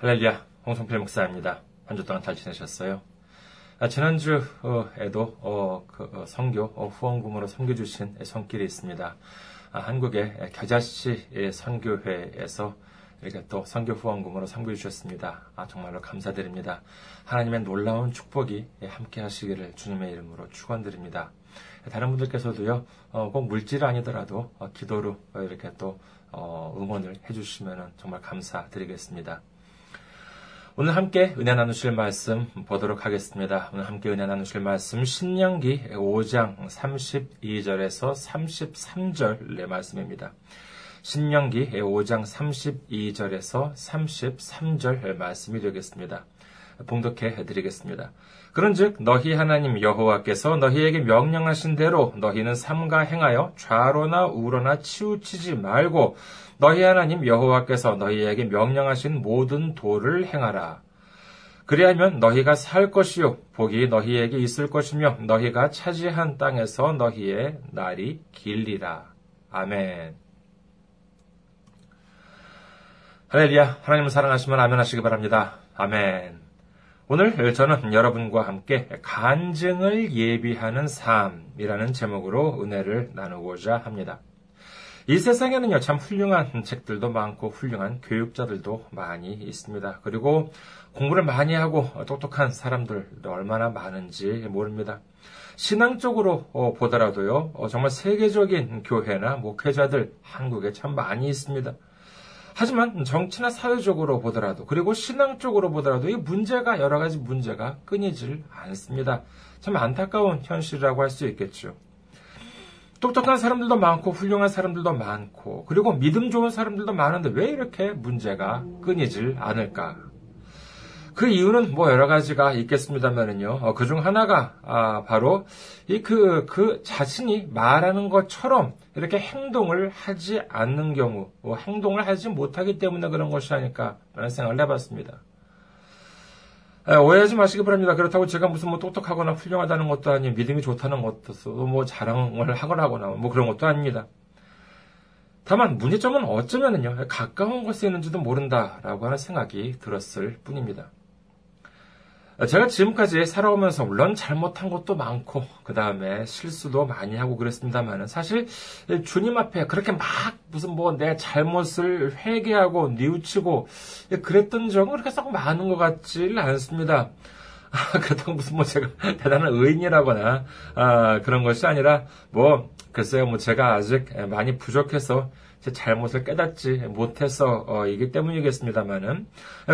할렐루야, 홍성필 목사입니다. 한 주 동안 잘 지내셨어요? 아, 지난주에도 어, 그, 어, 성교 어, 후원금으로 섬겨주신 손길이 있습니다. 아, 한국의 겨자씨 선교회에서 이렇게 또 선교 후원금으로 섬겨주셨습니다. 아, 정말로 감사드립니다. 하나님의 놀라운 축복이 함께 하시기를 주님의 이름으로 축원드립니다. 다른 분들께서도요, 어, 꼭 물질 아니더라도 어, 기도로 이렇게 또 어, 응원을 해주시면 정말 감사드리겠습니다. 오늘 함께 은혜 나누실 말씀 보도록 하겠습니다. 오늘 함께 은혜 나누실 말씀 신명기 5장 32절에서 33절의 말씀입니다. 신명기 5장 32절에서 33절 말씀이 되겠습니다. 봉독해 드리겠습니다. 그런즉 너희 하나님 여호와께서 너희에게 명령하신 대로 너희는 삼가 행하여 좌로나 우로나 치우치지 말고 너희 하나님 여호와께서 너희에게 명령하신 모든 도를 행하라. 그리하면 너희가 살 것이요 복이 너희에게 있을 것이며 너희가 차지한 땅에서 너희의 날이 길리라. 아멘. 할렐루야. 하나님을 사랑하시면 아멘 하시기 바랍니다. 아멘. 오늘 저는 여러분과 함께 간증을 예비하는 삶이라는 제목으로 은혜를 나누고자 합니다. 이 세상에는요, 참 훌륭한 책들도 많고 훌륭한 교육자들도 많이 있습니다. 그리고 공부를 많이 하고 똑똑한 사람들도 얼마나 많은지 모릅니다. 신앙적으로 보더라도요, 정말 세계적인 교회나 목회자들 한국에 참 많이 있습니다. 하지만 정치나 사회적으로 보더라도 그리고 신앙적으로 보더라도 이 문제가 여러 가지 문제가 끊이질 않습니다. 참 안타까운 현실이라고 할 수 있겠죠. 똑똑한 사람들도 많고 훌륭한 사람들도 많고 그리고 믿음 좋은 사람들도 많은데 왜 이렇게 문제가 끊이질 않을까? 그 이유는 뭐 여러 가지가 있겠습니다만은요. 어, 그중 하나가 아, 바로 이그그 자신이 말하는 것처럼 이렇게 행동을 하지 않는 경우, 뭐 행동을 하지 못하기 때문에 그런 것이 아닐까라는 생각을 해봤습니다. 오해하지 마시기 바랍니다. 그렇다고 제가 무슨 뭐 똑똑하거나 훌륭하다는 것도 아니고 믿음이 좋다는 것도 뭐 자랑을 하거나 하거나 뭐 그런 것도 아닙니다. 다만 문제점은 어쩌면은요 가까운 곳에 있는지도 모른다라고 하는 생각이 들었을 뿐입니다. 제가 지금까지 살아오면서 물론 잘못한 것도 많고 그 다음에 실수도 많이 하고 그랬습니다만 사실 주님 앞에 그렇게 막 무슨 뭐 내 잘못을 회개하고 뉘우치고 그랬던 적은 그렇게 썩 많은 것 같지 않습니다. 아, 그렇다고 무슨 뭐 제가 대단한 의인이라거나 아, 그런 것이 아니라 뭐 글쎄요 뭐 제가 아직 많이 부족해서 제 잘못을 깨닫지 못해서 어, 이기 때문이겠습니다만은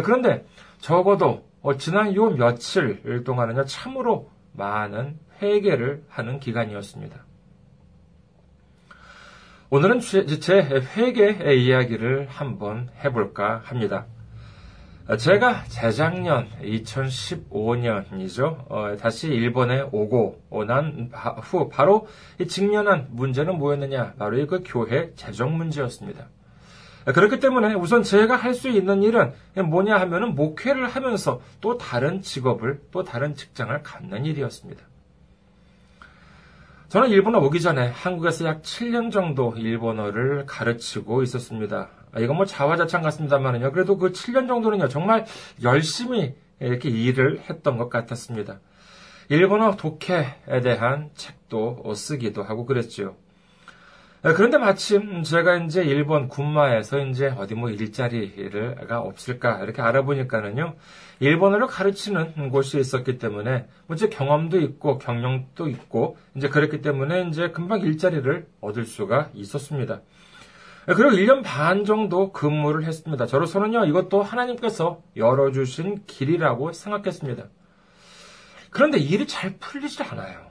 그런데 적어도 어, 지난 요 며칠 동안은요, 참으로 많은 회개를 하는 기간이었습니다. 오늘은 제 회개의 이야기를 한번 해볼까 합니다. 제가 재작년 2015년이죠. 어, 다시 일본에 오고 난 후 바로 직면한 문제는 뭐였느냐? 바로 그 교회 재정 문제였습니다. 그렇기 때문에 우선 제가 할 수 있는 일은 뭐냐 하면은 목회를 하면서 또 다른 직업을, 또 다른 직장을 갖는 일이었습니다. 저는 일본어 오기 전에 한국에서 약 7년 정도 일본어를 가르치고 있었습니다. 아, 이건 뭐 자화자찬 같습니다만은요. 그래도 그 7년 정도는요, 정말 열심히 이렇게 일을 했던 것 같았습니다. 일본어 독해에 대한 책도 쓰기도 하고 그랬죠. 네, 그런데 마침 제가 이제 일본 군마에서 이제 어디 뭐 일자리가 없을까 이렇게 알아보니까는요, 일본어를 가르치는 곳이 있었기 때문에 뭐 이제 경험도 있고 경력도 있고 이제 그랬기 때문에 이제 금방 일자리를 얻을 수가 있었습니다. 네, 그리고 1년 반 정도 근무를 했습니다. 저로서는요, 이것도 하나님께서 열어주신 길이라고 생각했습니다. 그런데 일이 잘 풀리지 않아요.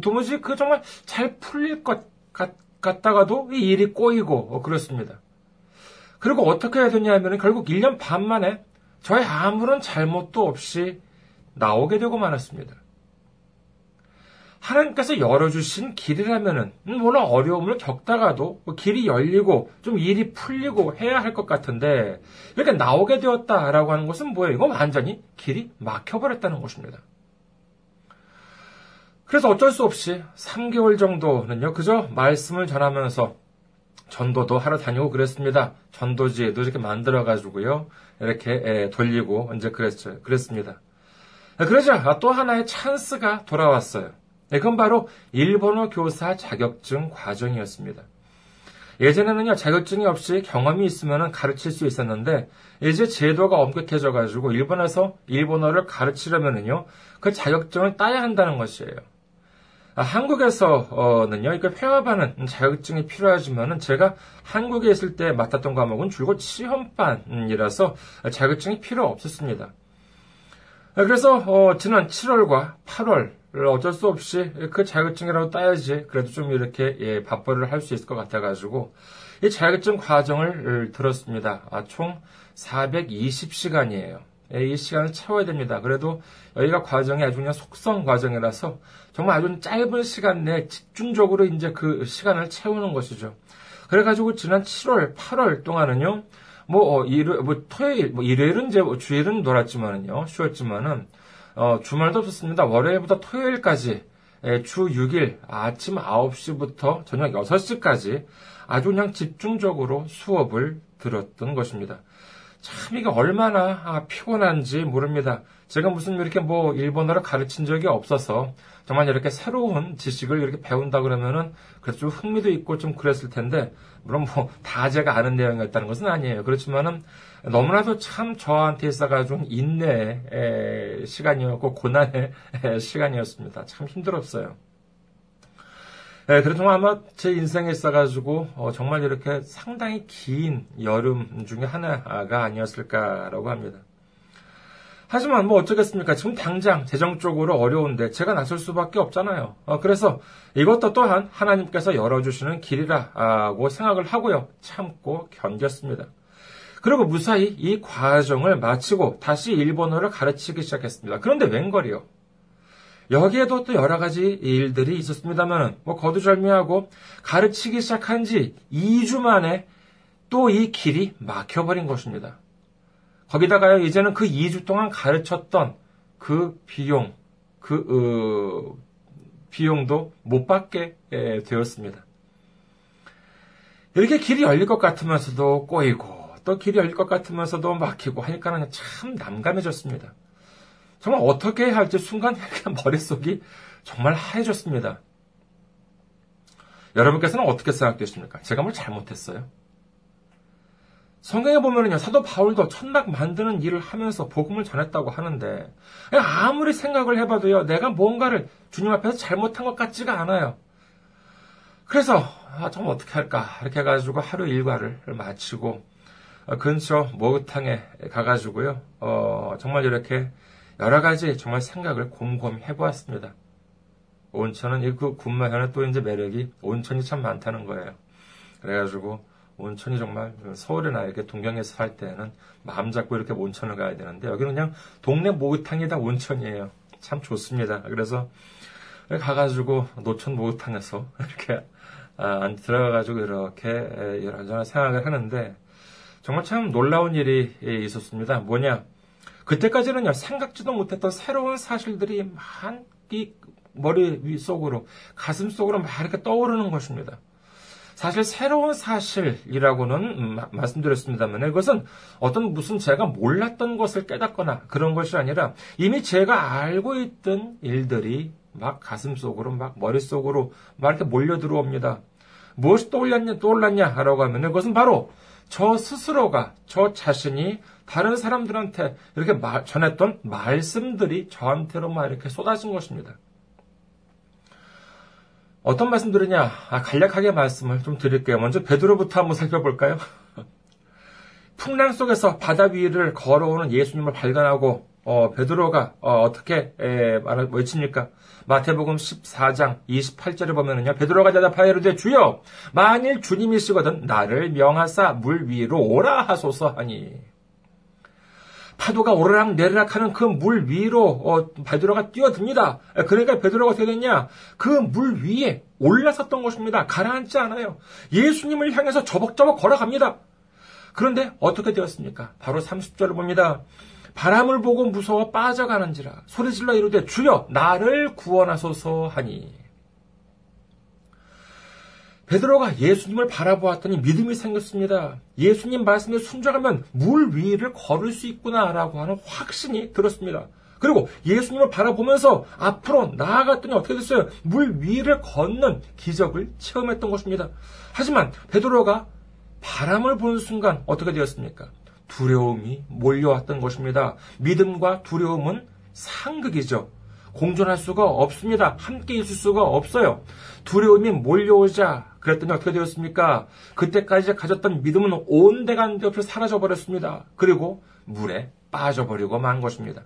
도무지 그 정말 잘 풀릴 것 같, 갔다가도 이 일이 꼬이고 어, 그렇습니다. 그리고 어떻게 되냐 하면 결국 1년 반 만에 저의 아무런 잘못도 없이 나오게 되고 말았습니다. 하나님께서 열어주신 길이라면은, 물론 어려움을 겪다가도 뭐 길이 열리고 좀 일이 풀리고 해야 할 것 같은데, 이렇게 나오게 되었다라고 하는 것은 뭐예요? 이건 완전히 길이 막혀버렸다는 것입니다. 그래서 어쩔 수 없이 3개월 정도는요, 그저 말씀을 전하면서 전도도 하러 다니고 그랬습니다. 전도지에도 이렇게 만들어가지고요. 이렇게 돌리고 이제 그랬죠. 그랬습니다. 그러자 또 하나의 찬스가 돌아왔어요. 그건 바로 일본어 교사 자격증 과정이었습니다. 예전에는요, 자격증이 없이 경험이 있으면 가르칠 수 있었는데, 이제 제도가 엄격해져가지고, 일본에서 일본어를 가르치려면은요, 그 자격증을 따야 한다는 것이에요. 아, 한국에서는요, 이거 회화반은 자격증이 필요하지만은 제가 한국에 있을 때 맡았던 과목은 줄곧 시험반이라서 자격증이 필요 없었습니다. 아, 그래서 어, 지난 7월과 8월 어쩔 수 없이 그 자격증이라도 따야지 그래도 좀 이렇게 예, 밥벌이를 할 수 있을 것 같아가지고 이 자격증 과정을 들었습니다. 아, 총 420시간이에요. 예, 이 시간을 채워야 됩니다. 그래도 여기가 과정이 아주 그냥 속성 과정이라서 정말 아주 짧은 시간 내에 집중적으로 이제 그 시간을 채우는 것이죠. 그래가지고 지난 7월, 8월 동안은요, 뭐, 어, 일요 뭐, 토요일, 뭐, 일요일은 이제 뭐 주일은 놀았지만은요, 쉬었지만은, 어, 주말도 없었습니다. 월요일부터 토요일까지, 예, 주 6일 아침 9시부터 저녁 6시까지 아주 그냥 집중적으로 수업을 들었던 것입니다. 참 이게 얼마나 아, 피곤한지 모릅니다. 제가 무슨 이렇게 뭐 일본어를 가르친 적이 없어서 정말 이렇게 새로운 지식을 이렇게 배운다 그러면은 그래서 좀 흥미도 있고 좀 그랬을 텐데 물론 뭐 다 제가 아는 내용이었다는 것은 아니에요. 그렇지만은 너무나도 참 저한테 있어가지고 인내의 시간이었고 고난의 시간이었습니다. 참 힘들었어요. 네, 그래도 아마 제 인생에 있어가지고 어, 정말 이렇게 상당히 긴 여름 중에 하나가 아니었을까라고 합니다. 하지만 뭐 어쩌겠습니까? 지금 당장 재정적으로 어려운데 제가 나설 수밖에 없잖아요. 어, 그래서 이것도 또한 하나님께서 열어주시는 길이라고 생각을 하고요. 참고 견뎠습니다. 그리고 무사히 이 과정을 마치고 다시 일본어를 가르치기 시작했습니다. 그런데 웬걸이요? 여기에도 또 여러 가지 일들이 있었습니다만, 뭐 거두절미하고 가르치기 시작한 지 2주 만에 또 이 길이 막혀버린 것입니다. 거기다가요, 이제는 그 2주 동안 가르쳤던 그 비용, 그, 어, 비용도 못 받게 되었습니다. 이렇게 길이 열릴 것 같으면서도 꼬이고, 또 길이 열릴 것 같으면서도 막히고 하니까는 참 남감해졌습니다. 정말 어떻게 해야 할지 순간 머릿속이 정말 하얘졌습니다. 여러분께서는 어떻게 생각되십니까? 제가 뭘 잘못했어요? 성경에 보면은요, 사도 바울도 천막 만드는 일을 하면서 복음을 전했다고 하는데, 아무리 생각을 해봐도요, 내가 뭔가를 주님 앞에서 잘못한 것 같지가 않아요. 그래서, 아, 정말 어떻게 할까? 이렇게 해가지고 하루 일과를 마치고, 어, 근처 목욕탕에 가가지고요, 어, 정말 이렇게 여러 가지 정말 생각을 곰곰이 해보았습니다. 온천은 그 군마현의 또 이제 매력이 온천이 참 많다는 거예요. 그래가지고 온천이 정말 서울이나 이렇게 동경에서 살 때는 마음 잡고 이렇게 온천을 가야 되는데 여기는 그냥 동네 목욕탕이 다 온천이에요. 참 좋습니다. 그래서 가가지고 노천 목욕탕에서 이렇게 아, 들어가가지고 이렇게 이런저런 생각을 하는데 정말 참 놀라운 일이 있었습니다. 뭐냐? 그때까지는요, 생각지도 못했던 새로운 사실들이 막이 머리 속으로, 가슴 속으로 막 이렇게 떠오르는 것입니다. 사실 새로운 사실이라고는 음, 말씀드렸습니다만 이것은 어떤 무슨 제가 몰랐던 것을 깨닫거나 그런 것이 아니라 이미 제가 알고 있던 일들이 막 가슴 속으로 막 머릿속으로 막 이렇게 몰려 들어옵니다. 무엇이 떠올랐냐, 떠올랐냐라고 하면 그것은 바로 저 스스로가 저 자신이 다른 사람들한테 이렇게 말, 전했던 말씀들이 저한테로만 이렇게 쏟아진 것입니다. 어떤 말씀들이냐? 아, 간략하게 말씀을 좀 드릴게요. 먼저 베드로부터 한번 살펴볼까요? 풍랑 속에서 바다 위를 걸어오는 예수님을 발견하고 어, 베드로가 어, 떻게 말을 외칩니까? 마태복음 14장 28절에 보면은요. 베드로가 대답하여 이르되 주여 만일 주님이시거든 나를 명하사 물 위로 오라 하소서 하니 파도가 오르락 내리락 하는 그 물 위로 어, 베드로가 뛰어듭니다. 그러니까 베드로가 어떻게 됐냐? 그 물 위에 올라섰던 것입니다. 가라앉지 않아요. 예수님을 향해서 저벅저벅 걸어갑니다. 그런데 어떻게 되었습니까? 바로 30절을 봅니다. 바람을 보고 무서워 빠져가는지라 소리질러 이르되 주여 나를 구원하소서 하니 베드로가 예수님을 바라보았더니 믿음이 생겼습니다. 예수님 말씀에 순종하면 물 위를 걸을 수 있구나라고 하는 확신이 들었습니다. 그리고 예수님을 바라보면서 앞으로 나아갔더니 어떻게 됐어요? 물 위를 걷는 기적을 체험했던 것입니다. 하지만 베드로가 바람을 보는 순간 어떻게 되었습니까? 두려움이 몰려왔던 것입니다. 믿음과 두려움은 상극이죠. 공존할 수가 없습니다. 함께 있을 수가 없어요. 두려움이 몰려오자 그랬더니 어떻게 되었습니까? 그때까지 가졌던 믿음은 온데간데 없이 사라져버렸습니다. 그리고 물에 빠져버리고 만 것입니다.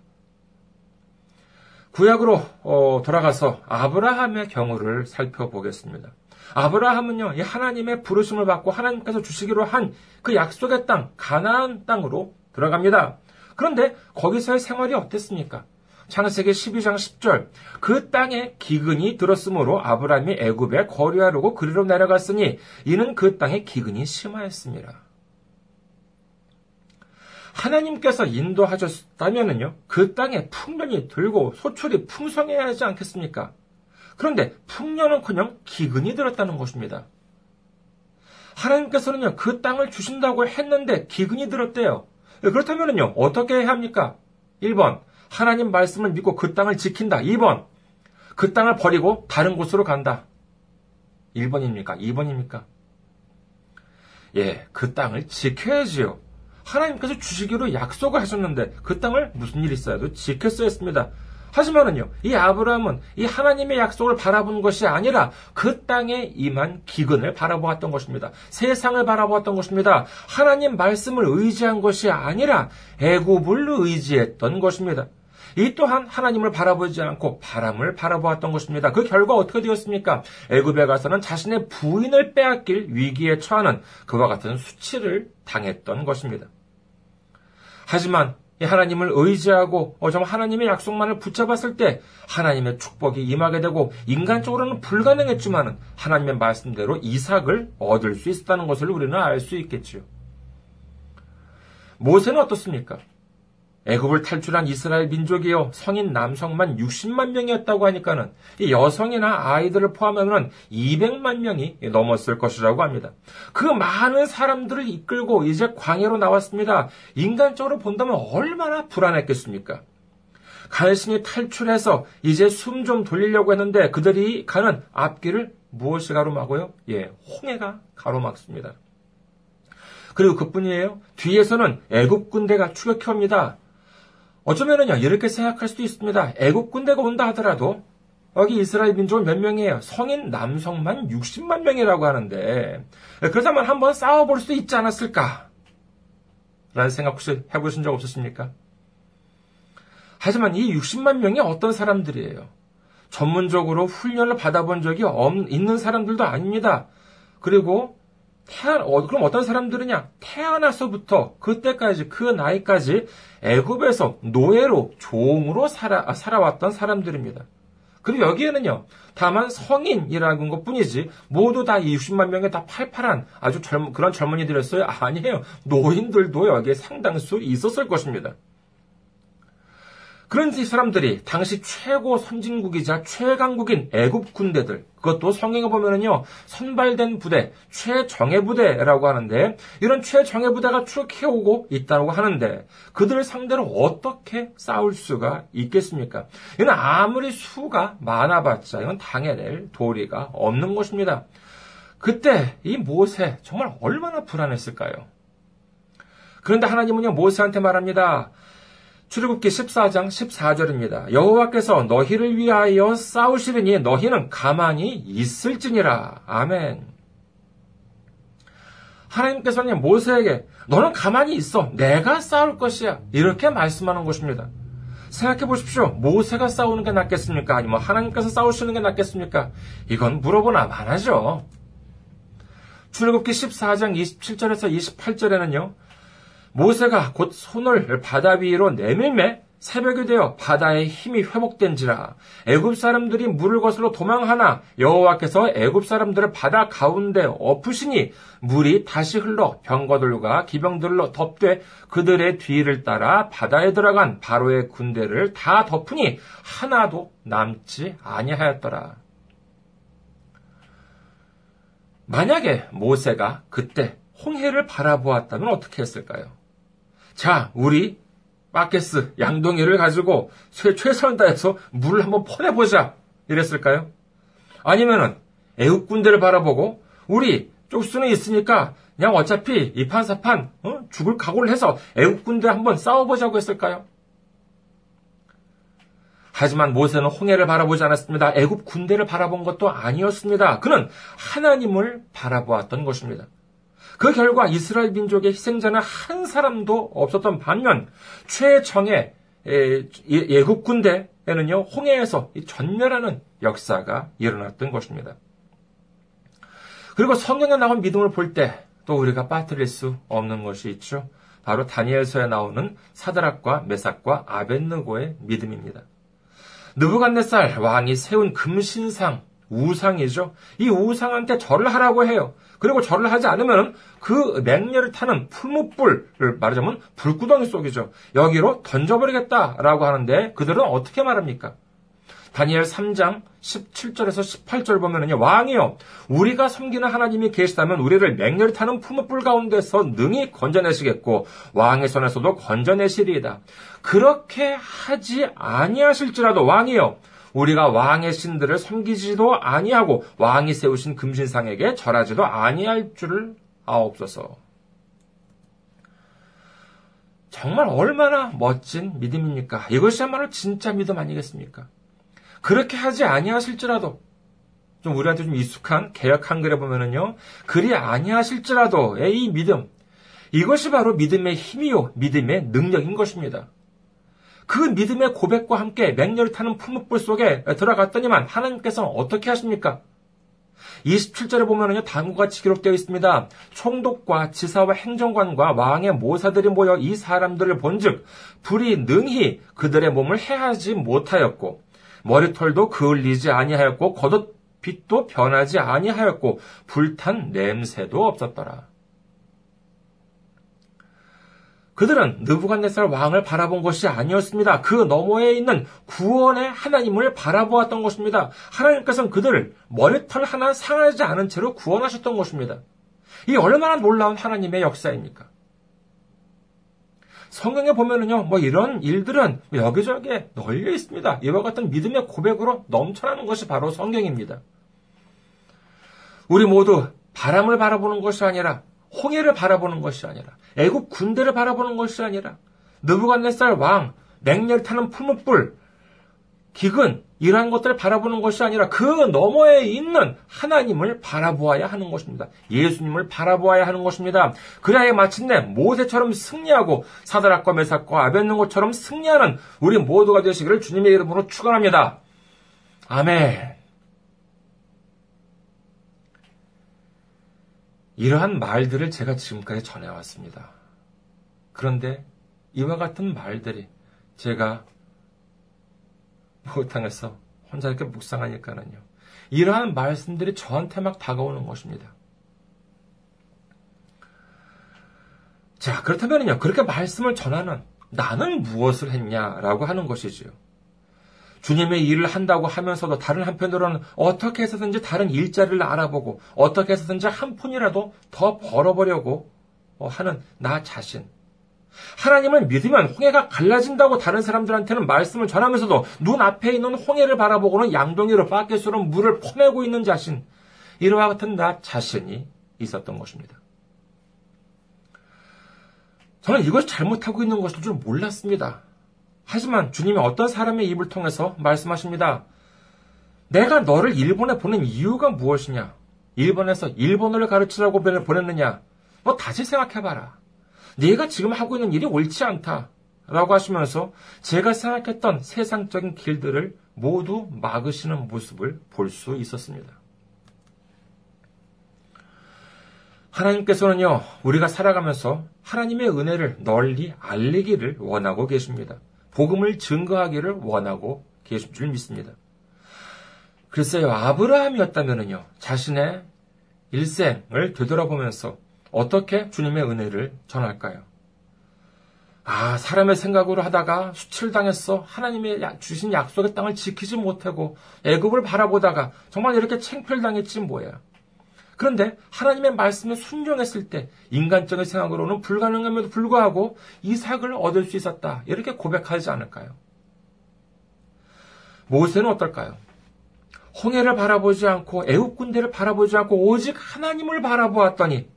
구약으로 어, 돌아가서 아브라함의 경우를 살펴보겠습니다. 아브라함은요, 이 하나님의 부르심을 받고 하나님께서 주시기로 한 그 약속의 땅, 가나안 땅으로 들어갑니다. 그런데 거기서의 생활이 어땠습니까? 창세기 12장 10절 그 땅에 기근이 들었으므로 아브라함이 애굽에 거류하려고 그리로 내려갔으니 이는 그 땅에 기근이 심하였습니다. 하나님께서 인도하셨다면은요 그 땅에 풍년이 들고 소출이 풍성해야 하지 않겠습니까? 그런데 풍년은커녕 기근이 들었다는 것입니다. 하나님께서는요 그 땅을 주신다고 했는데 기근이 들었대요. 그렇다면은요 어떻게 해야 합니까? 1번 하나님 말씀을 믿고 그 땅을 지킨다. 2번. 그 땅을 버리고 다른 곳으로 간다. 1번입니까? 2번입니까? 예, 그 땅을 지켜야지요. 하나님께서 주시기로 약속을 하셨는데 그 땅을 무슨 일이 있어도 지켰어야 했습니다. 하지만은요, 이 아브라함은 이 하나님의 약속을 바라본 것이 아니라 그 땅에 임한 기근을 바라보았던 것입니다. 세상을 바라보았던 것입니다. 하나님 말씀을 의지한 것이 아니라 애굽을 의지했던 것입니다. 이 또한 하나님을 바라보지 않고 바람을 바라보았던 것입니다. 그 결과 어떻게 되었습니까? 애굽에 가서는 자신의 부인을 빼앗길 위기에 처하는 그와 같은 수치를 당했던 것입니다. 하지만 하나님을 의지하고 어정 하나님의 약속만을 붙잡았을 때 하나님의 축복이 임하게 되고 인간적으로는 불가능했지만 하나님의 말씀대로 이삭을 얻을 수 있었다는 것을 우리는 알 수 있겠지요. 모세는 어떻습니까? 애굽을 탈출한 이스라엘 민족이요 성인 남성만 60만 명이었다고 하니까는 여성이나 아이들을 포함하면 200만 명이 넘었을 것이라고 합니다. 그 많은 사람들을 이끌고 이제 광해로 나왔습니다. 인간적으로 본다면 얼마나 불안했겠습니까? 간신히 탈출해서 이제 숨 좀 돌리려고 했는데 그들이 가는 앞길을 무엇이 가로막어요? 예, 홍해가 가로막습니다. 그리고 그뿐이에요. 뒤에서는 애굽 군대가 추격해옵니다. 어쩌면은요, 이렇게 생각할 수도 있습니다. 애국 군대가 온다 하더라도, 여기 이스라엘 민족은 몇 명이에요? 성인 남성만 60만 명이라고 하는데, 그렇다면 한번 싸워볼 수 있지 않았을까? 라는 생각 혹시 해보신 적 없으십니까? 하지만 이 60만 명이 어떤 사람들이에요? 전문적으로 훈련을 받아본 적이 없, 있는 사람들도 아닙니다. 그리고 태어 어, 그럼 어떤 사람들이냐? 태어나서부터 그때까지 그 나이까지 애굽에서 노예로 종으로 살아 아, 살아왔던 사람들입니다. 그리고 여기에는요, 다만 성인이라는 것 뿐이지, 모두 다 60만 명의 다 팔팔한 아주 젊, 그런 젊은이들이었어요? 아니에요. 노인들도 여기에 상당수 있었을 것입니다. 그런 사람들이 당시 최고 선진국이자 최강국인 애굽 군대들, 그것도 성경에 보면은요, 선발된 부대, 최정예 부대라고 하는데, 이런 최정예 부대가 추격해오고 있다고 하는데, 그들을 상대로 어떻게 싸울 수가 있겠습니까? 이는 아무리 수가 많아봤자, 이건 당해낼 도리가 없는 것입니다. 그때 이 모세 정말 얼마나 불안했을까요? 그런데 하나님은요, 모세한테 말합니다. 출애굽기 14장 14절입니다. 여호와께서 너희를 위하여 싸우시리니 너희는 가만히 있을지니라. 아멘. 하나님께서는 모세에게 너는 가만히 있어. 내가 싸울 것이야. 이렇게 말씀하는 것입니다. 생각해 보십시오. 모세가 싸우는 게 낫겠습니까? 아니면 하나님께서 싸우시는 게 낫겠습니까? 이건 물어보나 말하죠. 출애굽기 14장 27절에서 28절에는요. 모세가 곧 손을 바다 위로 내밀매 새벽이 되어 바다의 힘이 회복된지라 애굽 사람들이 물을 거슬러 도망하나 여호와께서 애굽 사람들을 바다 가운데 엎으시니 물이 다시 흘러 병거들과 기병들로 덮되 그들의 뒤를 따라 바다에 들어간 바로의 군대를 다 덮으니 하나도 남지 아니하였더라. 만약에 모세가 그때 홍해를 바라보았다면 어떻게 했을까요? 자, 우리 마케스 양동이를 가지고 최선을 다해서 물을 한번 퍼내보자. 이랬을까요? 아니면은 애국 군대를 바라보고 우리 쪽수는 있으니까 그냥 어차피 이판사판 어? 죽을 각오를 해서 애국 군대 한번 싸워보자고 했을까요? 하지만 모세는 홍해를 바라보지 않았습니다. 애굽 군대를 바라본 것도 아니었습니다. 그는 하나님을 바라보았던 것입니다. 그 결과 이스라엘 민족의 희생자는 한 사람도 없었던 반면 최정의 예국 군대에는요 홍해에서 전멸하는 역사가 일어났던 것입니다. 그리고 성경에 나온 믿음을 볼 때 또 우리가 빠뜨릴 수 없는 것이 있죠. 바로 다니엘서에 나오는 사드락과 메삭과 아벤느고의 믿음입니다. 느부갓네살 왕이 세운 금신상 우상이죠. 이 우상한테 절을 하라고 해요. 그리고 절을 하지 않으면 그 맹렬을 타는 풀무불을 말하자면 불구덩이 속이죠. 여기로 던져버리겠다라고 하는데 그들은 어떻게 말합니까? 다니엘 3장 17절에서 18절 보면은요, 왕이요, 우리가 섬기는 하나님이 계시다면 우리를 맹렬히 타는 품무불 가운데서 능히 건져내시겠고, 왕의 손에서도 건져내시리이다. 그렇게 하지 아니하실지라도 왕이요, 우리가 왕의 신들을 섬기지도 아니하고 왕이 세우신 금신상에게 절하지도 아니할 줄을 아옵소서. 정말 얼마나 멋진 믿음입니까? 이것이야말로 진짜 믿음 아니겠습니까? 그렇게 하지 아니하실지라도 좀 우리한테 좀 익숙한 개혁 한글에 보면은요 그리 아니하실지라도의 이 믿음 이것이 바로 믿음의 힘이요 믿음의 능력인 것입니다. 그 믿음의 고백과 함께 맹렬히 타는 품목불 속에 들어갔더니만 하나님께서는 어떻게 하십니까? 27절에 보면은요, 다음과 같이 기록되어 있습니다. 총독과 지사와 행정관과 왕의 모사들이 모여 이 사람들을 본즉 불이 능히 그들의 몸을 해하지 못하였고 머리털도 그을리지 아니하였고 겉옷 빛도 변하지 아니하였고 불탄 냄새도 없었더라. 그들은 느부갓네살 왕을 바라본 것이 아니었습니다. 그 너머에 있는 구원의 하나님을 바라보았던 것입니다. 하나님께서는 그들을 머리털 하나 상하지 않은 채로 구원하셨던 것입니다. 이 얼마나 놀라운 하나님의 역사입니까? 성경에 보면은요, 뭐 이런 일들은 여기저기에 널려 있습니다. 이와 같은 믿음의 고백으로 넘쳐나는 것이 바로 성경입니다. 우리 모두 바람을 바라보는 것이 아니라 홍해를 바라보는 것이 아니라 애국 군대를 바라보는 것이 아니라 느부갓네살 왕 맹렬 타는 풀무불 기근 이러한 것들을 바라보는 것이 아니라 그 너머에 있는 하나님을 바라보아야 하는 것입니다. 예수님을 바라보아야 하는 것입니다. 그래야 마침내 모세처럼 승리하고 사드락과 메삭과 아벤능고처럼 승리하는 우리 모두가 되시기를 주님의 이름으로 축원합니다. 아멘. 이러한 말들을 제가 지금까지 전해왔습니다. 그런데 이와 같은 말들이 제가 목욕탕에서 혼자 이렇게 묵상하니까는요. 이러한 말씀들이 저한테 막 다가오는 것입니다. 자, 그렇다면요. 그렇게 말씀을 전하는 나는 무엇을 했냐라고 하는 것이지요. 주님의 일을 한다고 하면서도 다른 한편으로는 어떻게 해서든지 다른 일자리를 알아보고 어떻게 해서든지 한 푼이라도 더 벌어보려고 하는 나 자신. 하나님을 믿으면 홍해가 갈라진다고 다른 사람들한테는 말씀을 전하면서도 눈앞에 있는 홍해를 바라보고는 양동이로 바켓으로 물을 퍼내고 있는 자신. 이와 같은 나 자신이 있었던 것입니다. 저는 이것이 잘못하고 있는 것일 줄 몰랐습니다. 하지만 주님이 어떤 사람의 입을 통해서 말씀하십니다. 내가 너를 일본에 보낸 이유가 무엇이냐? 일본에서 일본어를 가르치라고 보냈느냐? 뭐 다시 생각해봐라. 네가 지금 하고 있는 일이 옳지 않다. 라고 하시면서 제가 생각했던 세상적인 길들을 모두 막으시는 모습을 볼 수 있었습니다. 하나님께서는요, 우리가 살아가면서 하나님의 은혜를 널리 알리기를 원하고 계십니다. 복음을 증거하기를 원하고 계신 줄 믿습니다. 글쎄요, 아브라함이었다면요, 자신의 일생을 되돌아보면서 어떻게 주님의 은혜를 전할까요? 아, 사람의 생각으로 하다가 수칠당했어. 하나님의 주신 약속의 땅을 지키지 못하고 애굽을 바라보다가 정말 이렇게 챙필당했지 뭐야. 그런데 하나님의 말씀에 순종했을 때 인간적인 생각으로는 불가능함에도 불구하고 이삭을 얻을 수 있었다. 이렇게 고백하지 않을까요? 모세는 어떨까요? 홍해를 바라보지 않고 애국 군대를 바라보지 않고 오직 하나님을 바라보았더니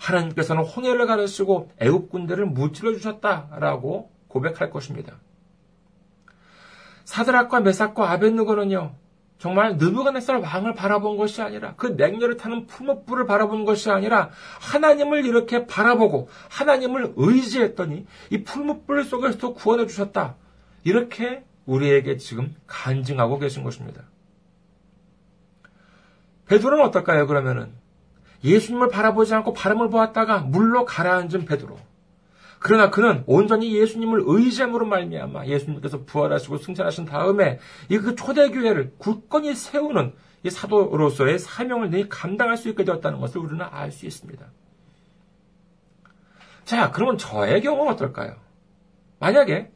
하나님께서는 홍해를 가르치고 애국 군대를 무찔러 주셨다라고 고백할 것입니다. 사드락과 메삭과 아벤누고는요. 정말 느부갓네살 왕을 바라본 것이 아니라 그 냉렬을 타는 품업불을 바라본 것이 아니라 하나님을 이렇게 바라보고 하나님을 의지했더니 이 풀무불 속에서 구원해 주셨다. 이렇게 우리에게 지금 간증하고 계신 것입니다. 베드로는 어떨까요? 그러면은 예수님을 바라보지 않고 바람을 보았다가 물로 가라앉은 베드로. 그러나 그는 온전히 예수님을 의지함으로 말미암아 예수님께서 부활하시고 승천하신 다음에 이 그 초대교회를 굳건히 세우는 이 사도로서의 사명을 늘 감당할 수 있게 되었다는 것을 우리는 알 수 있습니다. 자, 그러면 저의 경우는 어떨까요? 만약에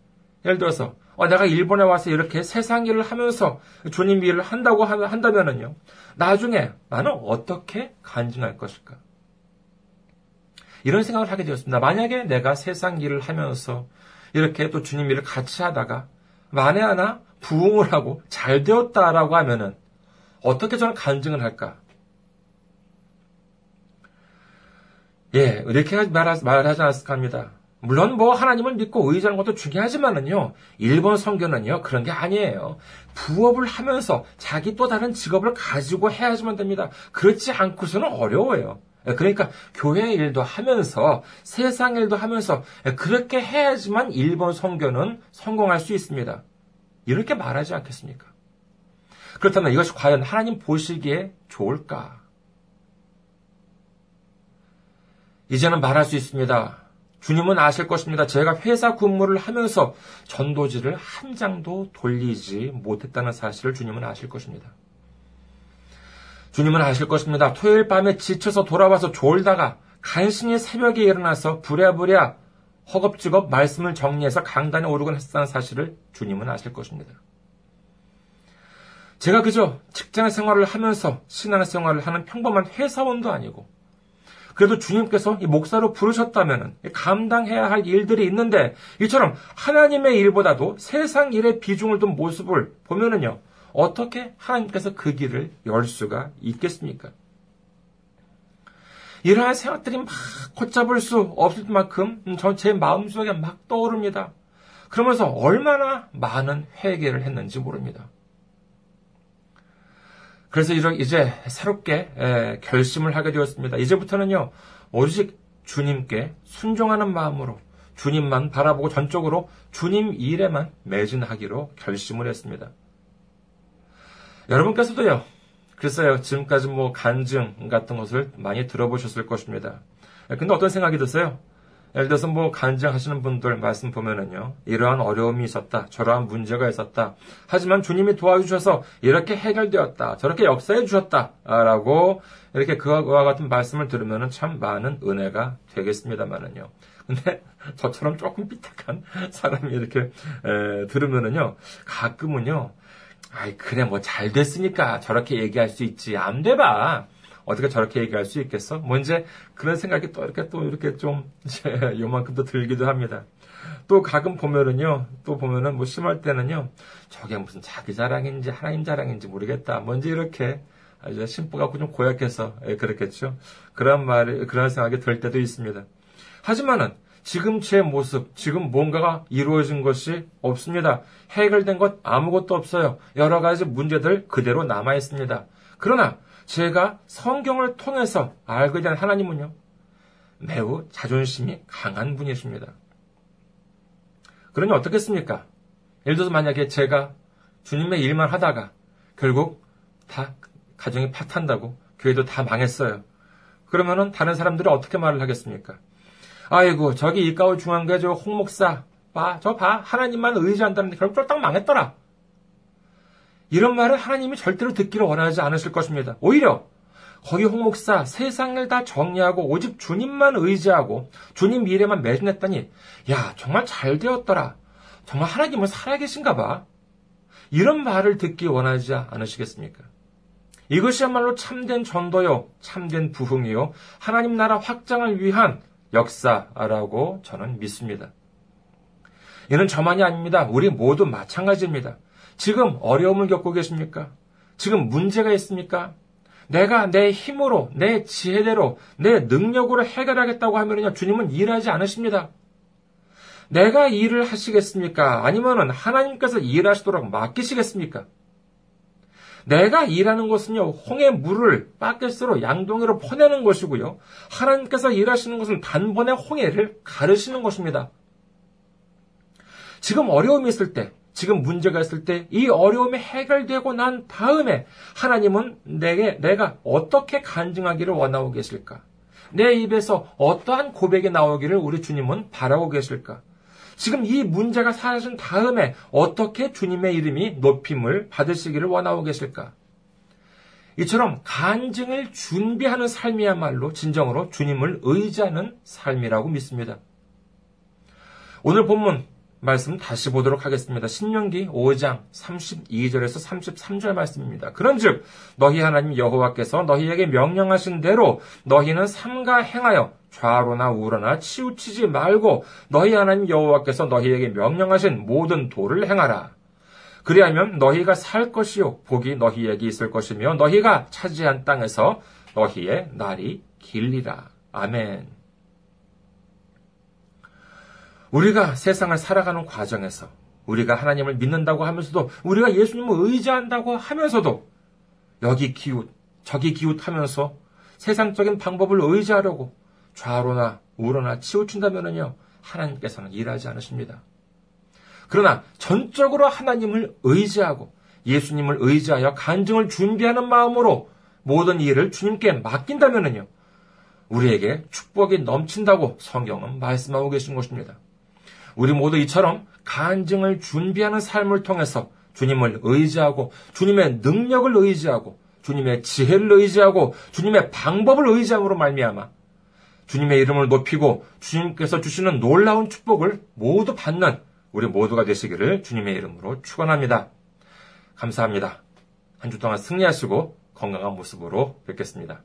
예를 들어서 어, 내가 일본에 와서 이렇게 세상 일을 하면서 주님 일을 한다고 한다면은요, 나중에 나는 어떻게 간증할 것일까? 이런 생각을 하게 되었습니다. 만약에 내가 세상 일을 하면서 이렇게 또 주님 일을 같이 하다가 만에 하나 부흥을 하고 잘 되었다라고 하면은 어떻게 저는 간증을 할까? 예, 이렇게 말하, 말하지 않았을까 합니다. 물론 뭐 하나님을 믿고 의지하는 것도 중요하지만은요, 일본 성교는요, 그런 게 아니에요. 부업을 하면서 자기 또 다른 직업을 가지고 해야지만 됩니다. 그렇지 않고서는 어려워요. 예, 그러니까 교회 일도 하면서 세상 일도 하면서 예, 그렇게 해야지만 일본 선교는 성공할 수 있습니다. 이렇게 말하지 않겠습니까? 그렇다면 이것이 과연 하나님 보시기에 좋을까? 이제는 말할 수 있습니다. 주님은 아실 것입니다. 제가 회사 근무를 하면서 전도지를 한 장도 돌리지 못했다는 사실을 주님은 아실 것입니다. 주님은 아실 것입니다. 토요일 밤에 지쳐서 돌아와서 졸다가 간신히 새벽에 일어나서 부랴부랴 허겁지겁 말씀을 정리해서 강단에 오르곤 했다는 사실을 주님은 아실 것입니다. 제가 그저 직장 생활을 하면서 신앙 생활을 하는 평범한 회사원도 아니고 그래도 주님께서 이 목사로 부르셨다면 감당해야 할 일들이 있는데 이처럼 하나님의 일보다도 세상 일에 비중을 둔 모습을 보면은요 어떻게 하나님께서 그 길을 열 수가 있겠습니까? 이러한 생각들이 막 걷잡을 수 없을 만큼 제 마음속에 막 떠오릅니다. 그러면서 얼마나 많은 회개를 했는지 모릅니다. 그래서 이제 새롭게 결심을 하게 되었습니다. 이제부터는요, 오직 주님께 순종하는 마음으로 주님만 바라보고 전적으로 주님 일에만 매진하기로 결심을 했습니다. 여러분께서도요, 글쎄요, 지금까지 뭐 간증 같은 것을 많이 들어보셨을 것입니다. 근데 어떤 생각이 드세요? 예를 들어서 뭐 간증하시는 분들 말씀 보면은요, 이러한 어려움이 있었다, 저러한 문제가 있었다. 하지만 주님이 도와주셔서 이렇게 해결되었다, 저렇게 역사해 주셨다, 라고 이렇게 그와 같은 말씀을 들으면은 참 많은 은혜가 되겠습니다만은요. 근데 저처럼 조금 삐딱한 사람이 이렇게 에, 들으면은요, 가끔은요, 아이, 그래, 뭐, 잘 됐으니까 저렇게 얘기할 수 있지. 안 돼봐. 어떻게 저렇게 얘기할 수 있겠어? 뭐, 이제 그런 생각이 또 이렇게 또 이렇게 좀, 이제 요만큼 도 들기도 합니다. 또 가끔 보면은요, 또 보면은 뭐 심할 때는요, 저게 무슨 자기 자랑인지 하나님 자랑인지 모르겠다. 뭔지 이렇게 이제 갖고 좀 고약해서 예, 그렇겠죠. 그런 말이, 그런 생각이 들 때도 있습니다. 하지만은 지금 제 모습, 지금 뭔가가 이루어진 것이 없습니다. 해결된 것 아무것도 없어요. 여러 가지 문제들 그대로 남아 있습니다. 그러나 제가 성경을 통해서 알게 된 하나님은요, 매우 자존심이 강한 분이십니다. 그러니 어떻겠습니까? 예를 들어서 만약에 제가 주님의 일만 하다가 결국 다 가정이 파탄다고 교회도 다 망했어요. 그러면은 다른 사람들은 어떻게 말을 하겠습니까? 아이고, 저기 일가울 중앙교회 저 홍목사, 봐, 저 봐, 하나님만 의지한다는데 결국 쫄딱 망했더라. 이런 말을 하나님이 절대로 듣기를 원하지 않으실 것입니다. 오히려 거기 홍목사 세상을 다 정리하고 오직 주님만 의지하고 주님 미래만 매진했더니 야 정말 잘 되었더라. 정말 하나님은 살아계신가 봐. 이런 말을 듣기 원하지 않으시겠습니까? 이것이야말로 참된 전도요, 참된 부흥이요, 하나님 나라 확장을 위한 역사라고 저는 믿습니다. 이는 저만이 아닙니다. 우리 모두 마찬가지입니다. 지금 어려움을 겪고 계십니까? 지금 문제가 있습니까? 내가 내 힘으로, 내 지혜대로, 내 능력으로 해결하겠다고 하면요, 주님은 일하지 않으십니다. 내가 일을 하시겠습니까? 아니면은 하나님께서 일하시도록 맡기시겠습니까? 내가 일하는 것은요, 홍해 물을 바켓으로 양동이로 퍼내는 것이고요. 하나님께서 일하시는 것은 단번에 홍해를 가르시는 것입니다. 지금 어려움이 있을 때, 지금 문제가 있을 때, 이 어려움이 해결되고 난 다음에 하나님은 내게, 내가 어떻게 간증하기를 원하고 계실까? 내 입에서 어떠한 고백이 나오기를 우리 주님은 바라고 계실까? 지금 이 문제가 사라진 다음에 어떻게 주님의 이름이 높임을 받으시기를 원하고 계실까? 이처럼 간증을 준비하는 삶이야말로 진정으로 주님을 의지하는 삶이라고 믿습니다. 오늘 본문 말씀 다시 보도록 하겠습니다. 신명기 5장 32절에서 33절 말씀입니다. 그런즉 너희 하나님 여호와께서 너희에게 명령하신 대로 너희는 삼가 행하여 좌로나 우로나 치우치지 말고 너희 하나님 여호와께서 너희에게 명령하신 모든 도를 행하라. 그리하면 너희가 살 것이요 복이 너희에게 있을 것이며 너희가 차지한 땅에서 너희의 날이 길리라. 아멘. 우리가 세상을 살아가는 과정에서 우리가 하나님을 믿는다고 하면서도 우리가 예수님을 의지한다고 하면서도 여기 기웃 저기 기웃하면서 세상적인 방법을 의지하려고 좌로나 우로나 치우친다면요 하나님께서는 일하지 않으십니다. 그러나 전적으로 하나님을 의지하고 예수님을 의지하여 간증을 준비하는 마음으로 모든 일을 주님께 맡긴다면요 우리에게 축복이 넘친다고 성경은 말씀하고 계신 것입니다. 우리 모두 이처럼 간증을 준비하는 삶을 통해서 주님을 의지하고 주님의 능력을 의지하고 주님의 지혜를 의지하고 주님의 방법을 의지함으로 말미암아 주님의 이름을 높이고 주님께서 주시는 놀라운 축복을 모두 받는 우리 모두가 되시기를 주님의 이름으로 축원합니다. 감사합니다. 한 주 동안 승리하시고 건강한 모습으로 뵙겠습니다.